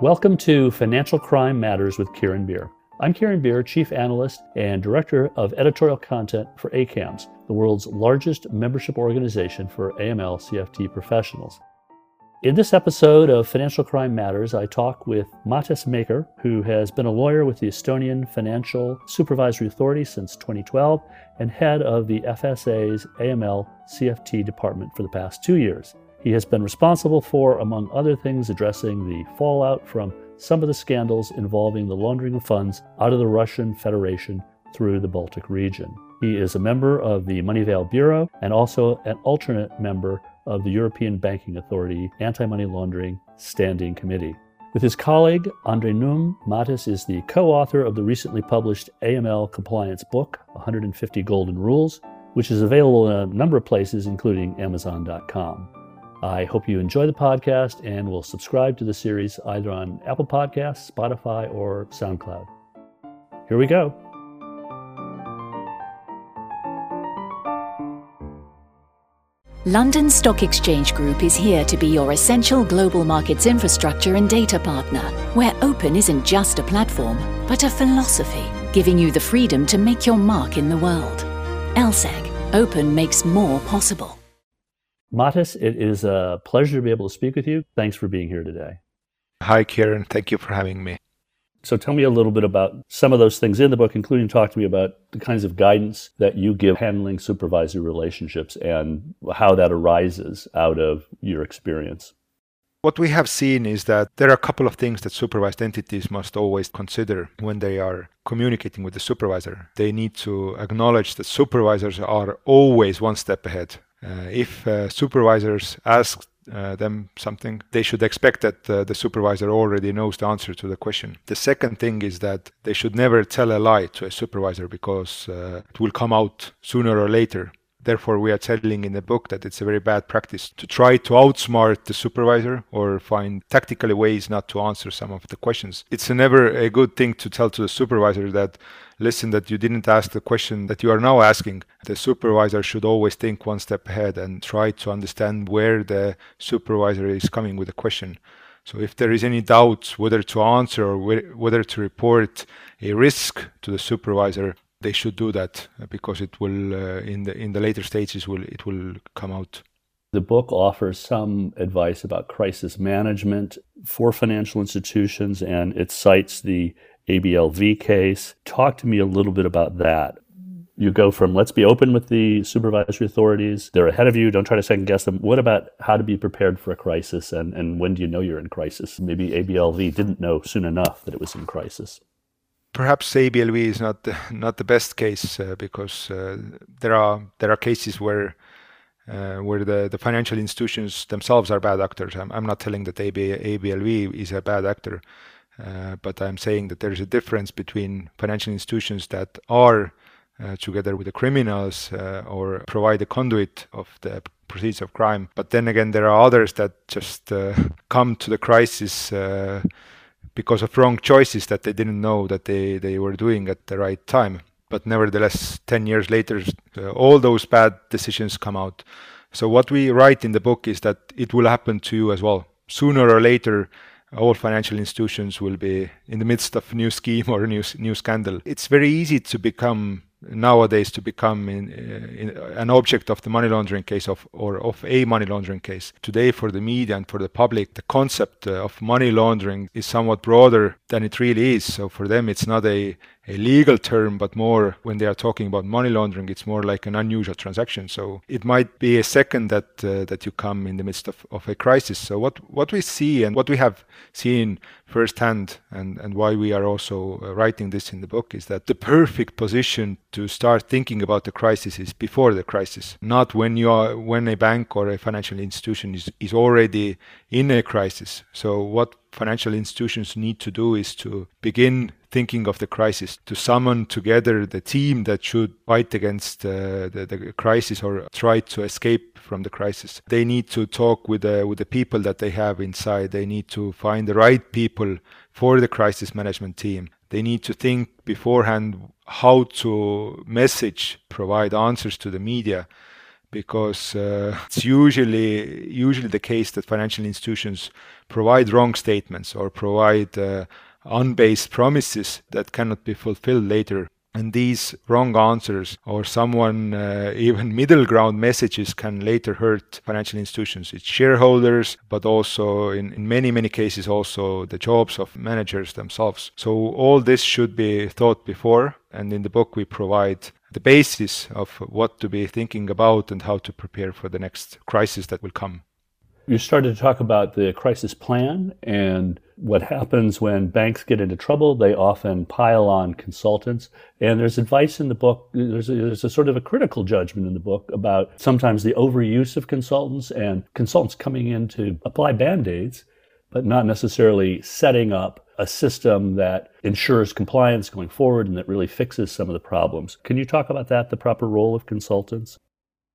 Welcome to Financial Crime Matters with Kieran Beer. I'm Kieran Beer, Chief Analyst and Director of Editorial Content for ACAMS, the world's largest membership organization for AML CFT professionals. In this episode of Financial Crime Matters, I talk with Matis Mäeker, who has been a lawyer with the Estonian Financial Supervisory Authority since 2012 and head of the FSA's AML CFT department for the past two years. He has been responsible for, among other things, addressing the fallout from some of the scandals involving the laundering of funds out of the Russian Federation through the Baltic region. He is a member of the Moneyval Bureau and also an alternate member of the European Banking Authority Anti Money Laundering Standing Committee. With his colleague Andre Nõmm, Matis is the co author of the recently published AML compliance book, 150 Golden Rules, which is available in a number of places, including Amazon.com. I hope you enjoy the podcast and will subscribe to the series either on Apple Podcasts, Spotify, or SoundCloud. Here we go. London Stock Exchange Group is here to be your essential global markets infrastructure and data partner, where open isn't just a platform, but a philosophy, giving you the freedom to make your mark in the world. LSEG, open makes more possible. Matis, it is a pleasure to be able to speak with you. Thanks for being here today. Hi, Kieran. Thank you for having me. So tell me a little bit about some of those things in the book, including talk to me about the kinds of guidance that you give handling supervisory relationships and how that arises out of your experience. What we have seen is that there are a couple of things that supervised entities must always consider when they are communicating with the supervisor. They need to acknowledge that supervisors are always one step ahead if uh, supervisors ask uh, them something, they should expect that uh, the supervisor already knows the answer to the question. The second thing is that they should never tell a lie to a supervisor because uh, it will come out sooner or later. Therefore, we are telling in the book that it's a very bad practice to try to outsmart the supervisor or find tactical ways not to answer some of the questions. It's never a good thing to tell to the supervisor that, listen, that you didn't ask the question that you are now asking. The supervisor should always think one step ahead and try to understand where the supervisor is coming with the question. So if there is any doubt whether to answer or whether to report a risk to the supervisor, they should do that uh, because it will uh, in the in the later stages will it will come out. The book offers some advice about crisis management for financial institutions, and it cites the ABLV case. Talk to me a little bit about that. You go from let's be open with the supervisory authorities, they're ahead of you, don't try to second guess them. What about how to be prepared for a crisis and, and when do you know you're in crisis? Maybe ABLV didn't know soon enough that it was in crisis perhaps ABLV is not the, not the best case uh, because uh, there are there are cases where uh, where the, the financial institutions themselves are bad actors. I'm, I'm not telling that AB, ABLV is a bad actor, uh, but I'm saying that there is a difference between financial institutions that are uh, together with the criminals uh, or provide a conduit of the proceeds of crime. But then again, there are others that just come to the crisis because of wrong choices that they didn't know that they, they were doing at the right time. But nevertheless, 10 years later, uh, all those bad decisions come out. So, what we write in the book is that it will happen to you as well. Sooner or later, all financial institutions will be in the midst of a new scheme or a new, new scandal. It's very easy to become nowadays to become in, uh, in an object of the money laundering case of or of a money laundering case. Today, for the media and for the public, the concept uh, of money laundering is somewhat broader than it really is. So for them, it's not a a legal term, but more when they are talking about money laundering, it's more like an unusual transaction. So it might be a second that uh, that you come in the midst of, of a crisis. So what what we see and what we have seen firsthand, and and why we are also uh, writing this in the book is that the perfect position to start thinking about the crisis is before the crisis, not when you are when a bank or a financial institution is is already in a crisis. So what financial institutions need to do is to begin thinking of the crisis, to summon together the team that should fight against uh, the, the, crisis or try to escape from the crisis. They need to talk with the, with the people that they have inside. They need to find the right people for the crisis management team. They need to think beforehand how to message, provide answers to the media because uh, it's usually usually the case that financial institutions provide wrong statements or provide uh, unbased promises that cannot be fulfilled later. And these wrong answers or someone uh, even middle ground messages can later hurt financial institutions its shareholders but also in, in many many cases also the jobs of managers themselves. So all this should be thought before and in the book we provide the basis of what to be thinking about and how to prepare for the next crisis that will come. You started to talk about the crisis plan and what happens when banks get into trouble. They often pile on consultants. And there's advice in the book, there's a, there's a sort of a critical judgment in the book about sometimes the overuse of consultants and consultants coming in to apply band aids, but not necessarily setting up a system that ensures compliance going forward and that really fixes some of the problems. Can you talk about that, the proper role of consultants?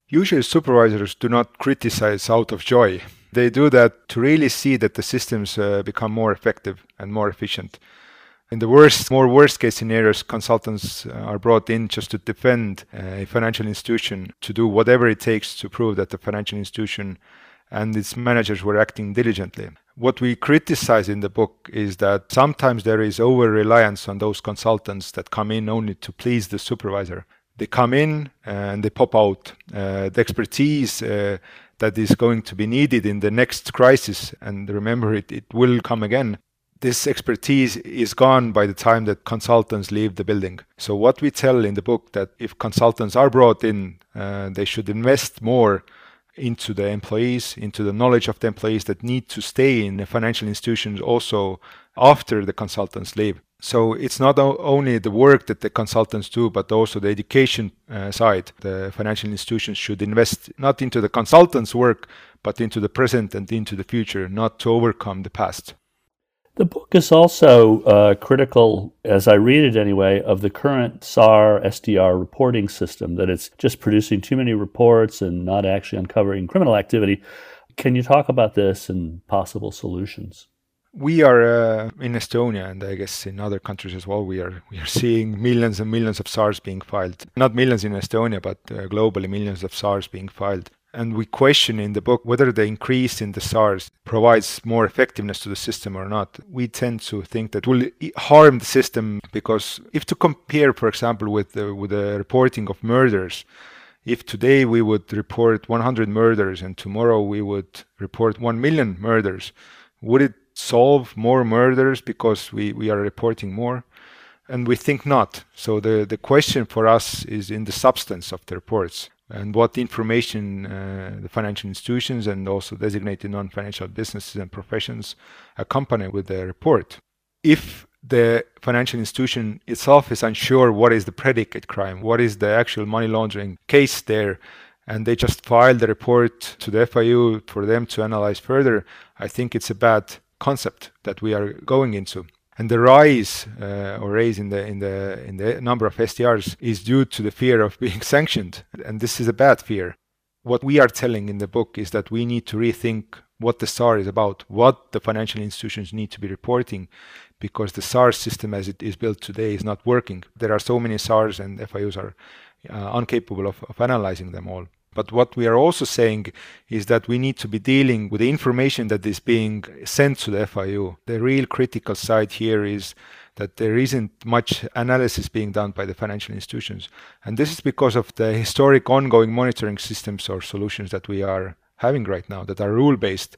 Usually, supervisors do not criticize out of joy they do that to really see that the systems uh, become more effective and more efficient. In the worst, more worst case scenarios, consultants uh, are brought in just to defend uh, a financial institution, to do whatever it takes to prove that the financial institution and its managers were acting diligently. What we criticize in the book is that sometimes there is over reliance on those consultants that come in only to please the supervisor. They come in and they pop out. Uh, the expertise uh, that is going to be needed in the next crisis. And remember, it, it will come again. This expertise is gone by the time that consultants leave the building. So, what we tell in the book that if consultants are brought in, uh, they should invest more into the employees, into the knowledge of the employees that need to stay in the financial institutions also after the consultants leave. So it's not only the work that the consultants do, but also the education uh, side. The financial institutions should invest not into the consultants' work, but into the present and into the future, not to overcome the past. The book is also uh, critical, as I read it anyway, of the current SAR STR reporting system, that it's just producing too many reports and not actually uncovering criminal activity. Can you talk about this and possible solutions? we are uh, in Estonia and I guess in other countries as well. We are we are seeing millions and millions of SARs being filed. Not millions in Estonia, but uh, globally millions of SARs being filed. And we question in the book whether the increase in the SARs provides more effectiveness to the system or not. We tend to think that will harm the system because if to compare, for example, with the, with the reporting of murders, if today we would report 100 murders and tomorrow we would report 1 million murders, would it solve more murders because we, we are reporting more? And we think not. So the, the question for us is in the substance of the reports and what information uh, the financial institutions and also designated non-financial businesses and professions accompany with the report. If the financial institution itself is unsure what is the predicate crime, what is the actual money laundering case there, and they just file the report to the FIU for them to analyze further, I think it's a bad concept that we are going into. And the rise uh, or raise in the in the in the number of STRs is due to the fear of being sanctioned, and this is a bad fear. What we are telling in the book is that we need to rethink what the SAR is about, what the financial institutions need to be reporting, because the SAR system as it is built today is not working. There are so many SARs and FIUs are uh, incapable of, of analyzing them all. But what we are also saying is that we need to be dealing with the information that is being sent to the FIU. The real critical side here is that there isn't much analysis being done by the financial institutions. And this is because of the historic ongoing monitoring systems or solutions that we are having right now that are rule based.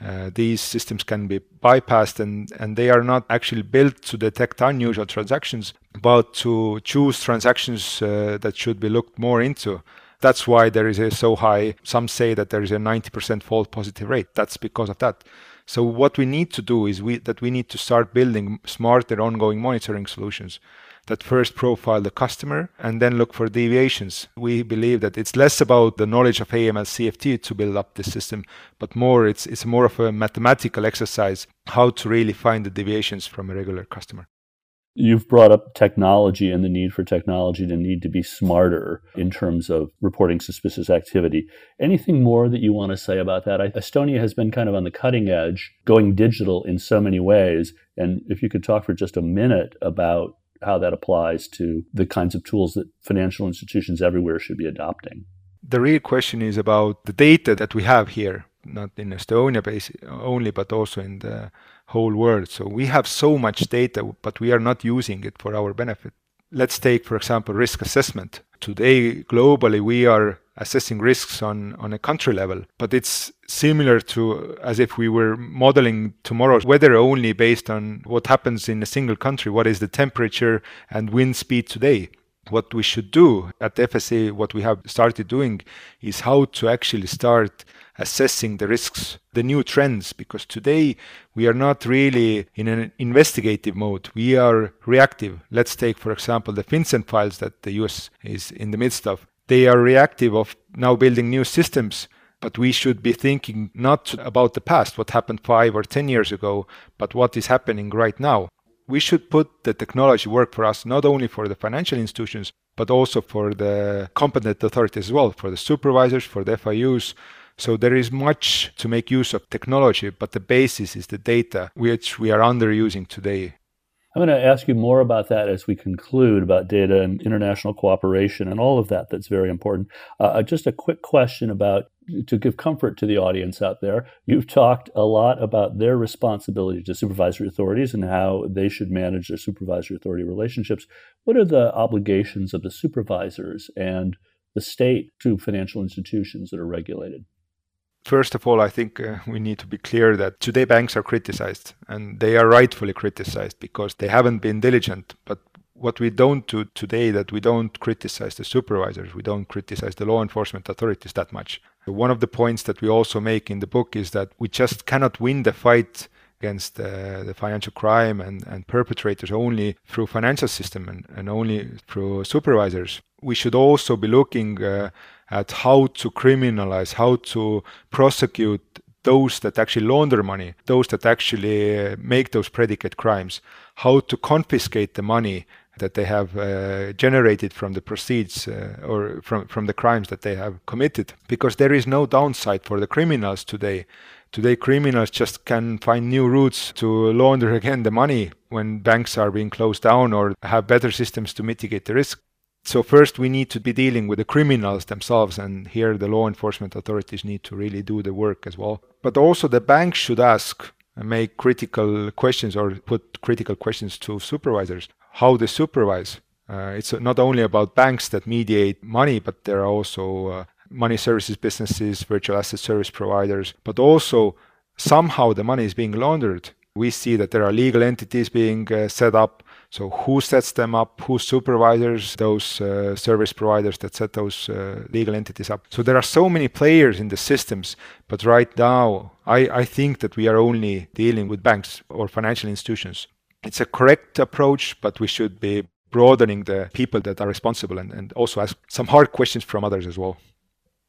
Uh, these systems can be bypassed and, and they are not actually built to detect unusual transactions, but to choose transactions uh, that should be looked more into. That's why there is a so high. Some say that there is a 90% false positive rate. That's because of that. So what we need to do is we, that we need to start building smarter ongoing monitoring solutions that first profile the customer and then look for deviations. We believe that it's less about the knowledge of AML CFT to build up the system, but more it's it's more of a mathematical exercise how to really find the deviations from a regular customer. You've brought up technology and the need for technology to need to be smarter in terms of reporting suspicious activity. Anything more that you want to say about that? Estonia has been kind of on the cutting edge, going digital in so many ways. And if you could talk for just a minute about how that applies to the kinds of tools that financial institutions everywhere should be adopting. The real question is about the data that we have here, not in Estonia only, but also in the whole world. So we have so much data, but we are not using it for our benefit. Let's take, for example, risk assessment. Today, globally, we are assessing risks on, on a country level, but it's similar to as if we were modeling tomorrow's weather only based on what happens in a single country. What is the temperature and wind speed today? What we should do at FSA, what we have started doing, is how to actually start assessing the risks, the new trends, because today we are not really in an investigative mode. We are reactive. Let's take, for example, the FinCEN files that the US is in the midst of. They are reactive of now building new systems, but we should be thinking not about the past, what happened five or 10 years ago, but what is happening right now. We should put the technology work for us, not only for the financial institutions, but also for the competent authorities as well, for the supervisors, for the FIUs, so there is much to make use of technology, but the basis is the data which we are underusing today. I'm going to ask you more about that as we conclude about data and international cooperation and all of that that's very important. Uh, uh, just a quick question about to give comfort to the audience out there. You've talked a lot about their responsibility to supervisory authorities and how they should manage their supervisory authority relationships. What are the obligations of the supervisors and the state to financial institutions that are regulated? First of all, I think uh, we need to be clear that today banks are criticized and they are rightfully criticized because they haven't been diligent. But what we don't do today that we don't criticize the supervisors, we don't criticize the law enforcement authorities that much. One of the points that we also make in the book is that we just cannot win the fight against uh, the financial crime and, and perpetrators only through financial system and, and only through supervisors. We should also be looking uh, at how to criminalize, how to prosecute those that actually launder money, those that actually uh, make those predicate crimes, how to confiscate the money that they have uh, generated from the proceeds uh, or from, from the crimes that they have committed. Because there is no downside for the criminals today. Today, criminals just can find new routes to launder again the money when banks are being closed down or have better systems to mitigate the risk. So first we need to be dealing with the criminals themselves and here the law enforcement authorities need to really do the work as well. But also the banks should ask and make critical questions or put critical questions to supervisors. How they supervise. Uh, it's not only about banks that mediate money, but there are also uh, money services businesses, virtual asset service providers, but also somehow the money is being laundered. We see that there are legal entities being uh, set up so who sets them up? Who supervises those uh, service providers that set those uh, legal entities up? So there are so many players in the systems, but right now I, I think that we are only dealing with banks or financial institutions. It's a correct approach, but we should be broadening the people that are responsible and, and also ask some hard questions from others as well.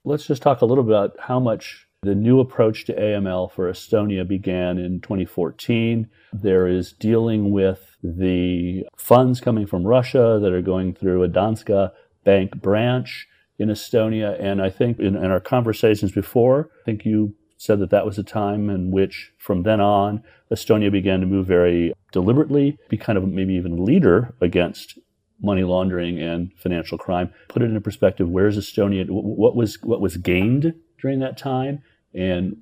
Let's just talk a little bit about how much the new approach to AML for Estonia began in 2014. There is dealing with the funds coming from Russia that are going through a Danske Bank branch in Estonia. And I think in, in, our conversations before, I think you said that that was a time in which, from then on, Estonia began to move very deliberately, be kind of maybe even a leader against money laundering and financial crime. Put it in perspective. Where's Estonia? What was what was gained during that time, and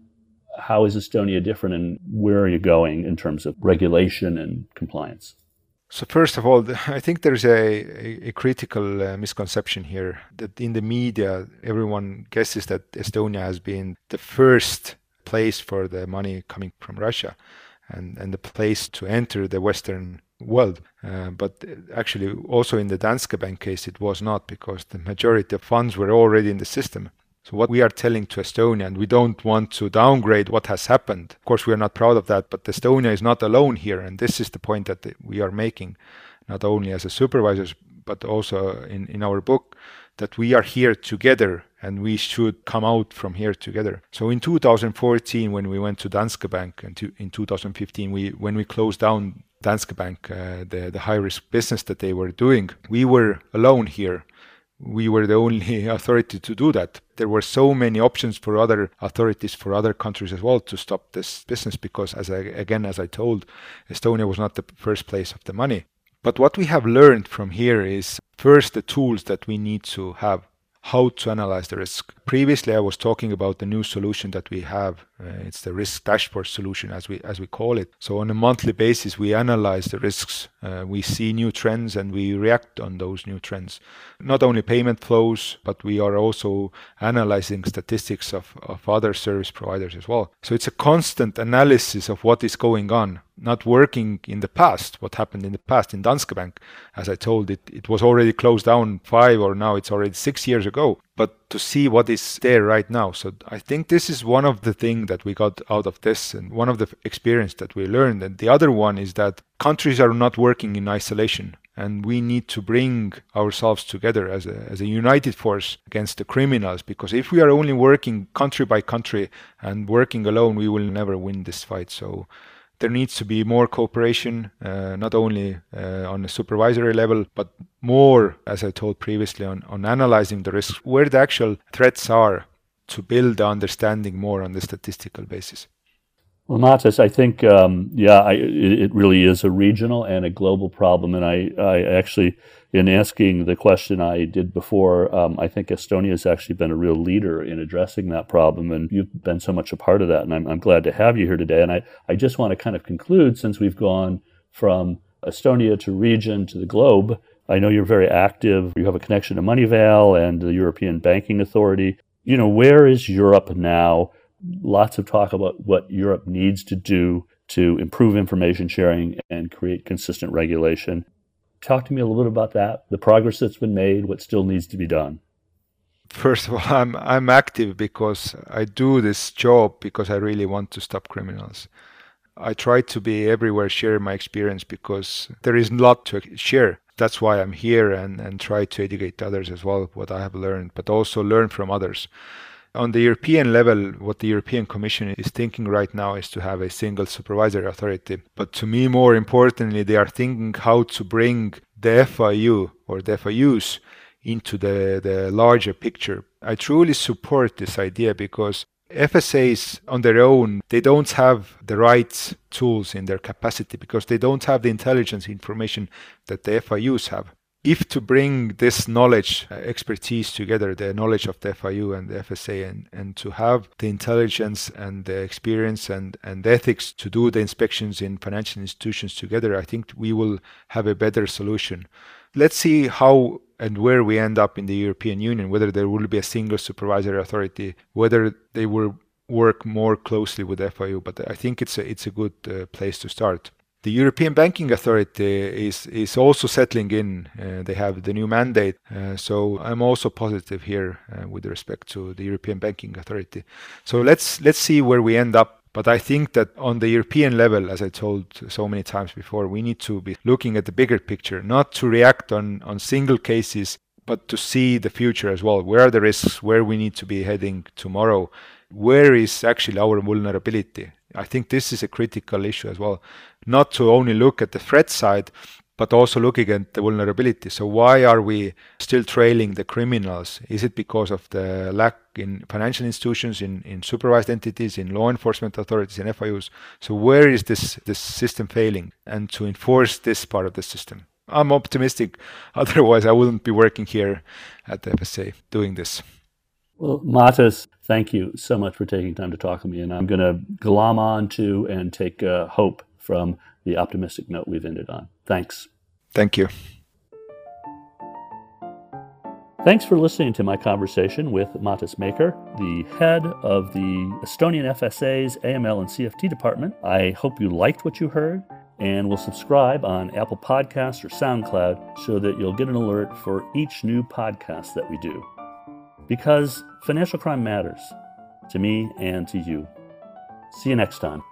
how is Estonia different and where are you going in terms of regulation and compliance? So first of all, I think there's a, a, critical uh, misconception here that in the media, everyone guesses that Estonia has been the first place for the money coming from Russia and, and the place to enter the Western world. Uh, but actually, also in the Danske Bank case, it was not because the majority of funds were already in the system. So what we are telling to Estonia, and we don't want to downgrade what has happened. Of course, we are not proud of that, but Estonia is not alone here, and this is the point that we are making, not only as a supervisors, but also in, in our book, that we are here together and we should come out from here together. So in 2014, when we went to Danske Bank, and to, in 2015, we when we closed down Danske Bank, uh, the the high risk business that they were doing, we were alone here we were the only authority to do that. There were so many options for other authorities, for other countries as well, to stop this business because, as I, again, as I told, Estonia was not the first place of the money. But what we have learned from here is first the tools that we need to have. How to analyze the risk. Previously, I was talking about the new solution that we have. Uh, it's the risk dashboard solution, as we as we call it. So on a monthly basis, we analyze the risks. Uh, we see new trends and we react on those new trends. Not only payment flows, but we are also analyzing statistics of, of other service providers as well. So it's a constant analysis of what is going on not working in the past, what happened in the past in Danske Bank. As I told it, it was already closed down five or now it's already six years ago. But to see what is there right now. So I think this is one of the things that we got out of this and one of the experience that we learned. And the other one is that countries are not working in isolation and we need to bring ourselves together as a, as a united force against the criminals because if we are only working country by country and working alone we will never win this fight so there needs to be more cooperation, uh, not only uh, on a supervisory level, but more, as I told previously, on, on analyzing the risks, where the actual threats are, to build the understanding more on the statistical basis. Well, Matas, I think, um, yeah, I, it really is a regional and a global problem. And I, I actually, in asking the question I did before, um, I think Estonia has actually been a real leader in addressing that problem. And you've been so much a part of that. And I'm, I'm glad to have you here today. And I, I just want to kind of conclude since we've gone from Estonia to region to the globe. I know you're very active. You have a connection to Moneyval and the European Banking Authority. You know, where is Europe now? Lots of talk about what Europe needs to do to improve information sharing and create consistent regulation. Talk to me a little bit about that, the progress that's been made, what still needs to be done. First of all, I'm I'm active because I do this job because I really want to stop criminals. I try to be everywhere, share my experience because there is a lot to share. That's why I'm here and, and try to educate others as well, what I have learned, but also learn from others. On the European level, what the European Commission is thinking right now is to have a single supervisory authority. But to me, more importantly, they are thinking how to bring the FIU or the FIUs into the, the larger picture. I truly support this idea because FSAs on their own, they don't have the right tools in their capacity because they don't have the intelligence information that the FIUs have if to bring this knowledge, uh, expertise together, the knowledge of the FIU and the FSA, and, and to have the intelligence and the experience and, and ethics to do the inspections in financial institutions together, I think we will have a better solution. Let's see how and where we end up in the European Union, whether there will be a single supervisory authority, whether they will work more closely with FIU, but I think it's a, it's a good uh, place to start. The European Banking Authority is is also settling in. Uh, they have the new mandate, uh, so I'm also positive here uh, with respect to the European Banking Authority. So let's let's see where we end up. But I think that on the European level, as I told so many times before, we need to be looking at the bigger picture, not to react on on single cases, but to see the future as well. Where are the risks? Where we need to be heading tomorrow? Where is actually our vulnerability? I think this is a critical issue as well not to only look at the threat side, but also looking at the vulnerability. So why are we still trailing the criminals? Is it because of the lack in financial institutions, in, in supervised entities, in law enforcement authorities, in FIUs? So where is this this system failing? And to enforce this part of the system. I'm optimistic. Otherwise, I wouldn't be working here at the FSA doing this. Well, Matas, thank you so much for taking time to talk to me. And I'm going to glom on to and take uh, hope from the optimistic note we've ended on. Thanks. Thank you. Thanks for listening to my conversation with Matas Mäeker, the head of the Estonian FSA's AML and CFT department. I hope you liked what you heard and will subscribe on Apple Podcasts or SoundCloud so that you'll get an alert for each new podcast that we do. Because financial crime matters to me and to you. See you next time.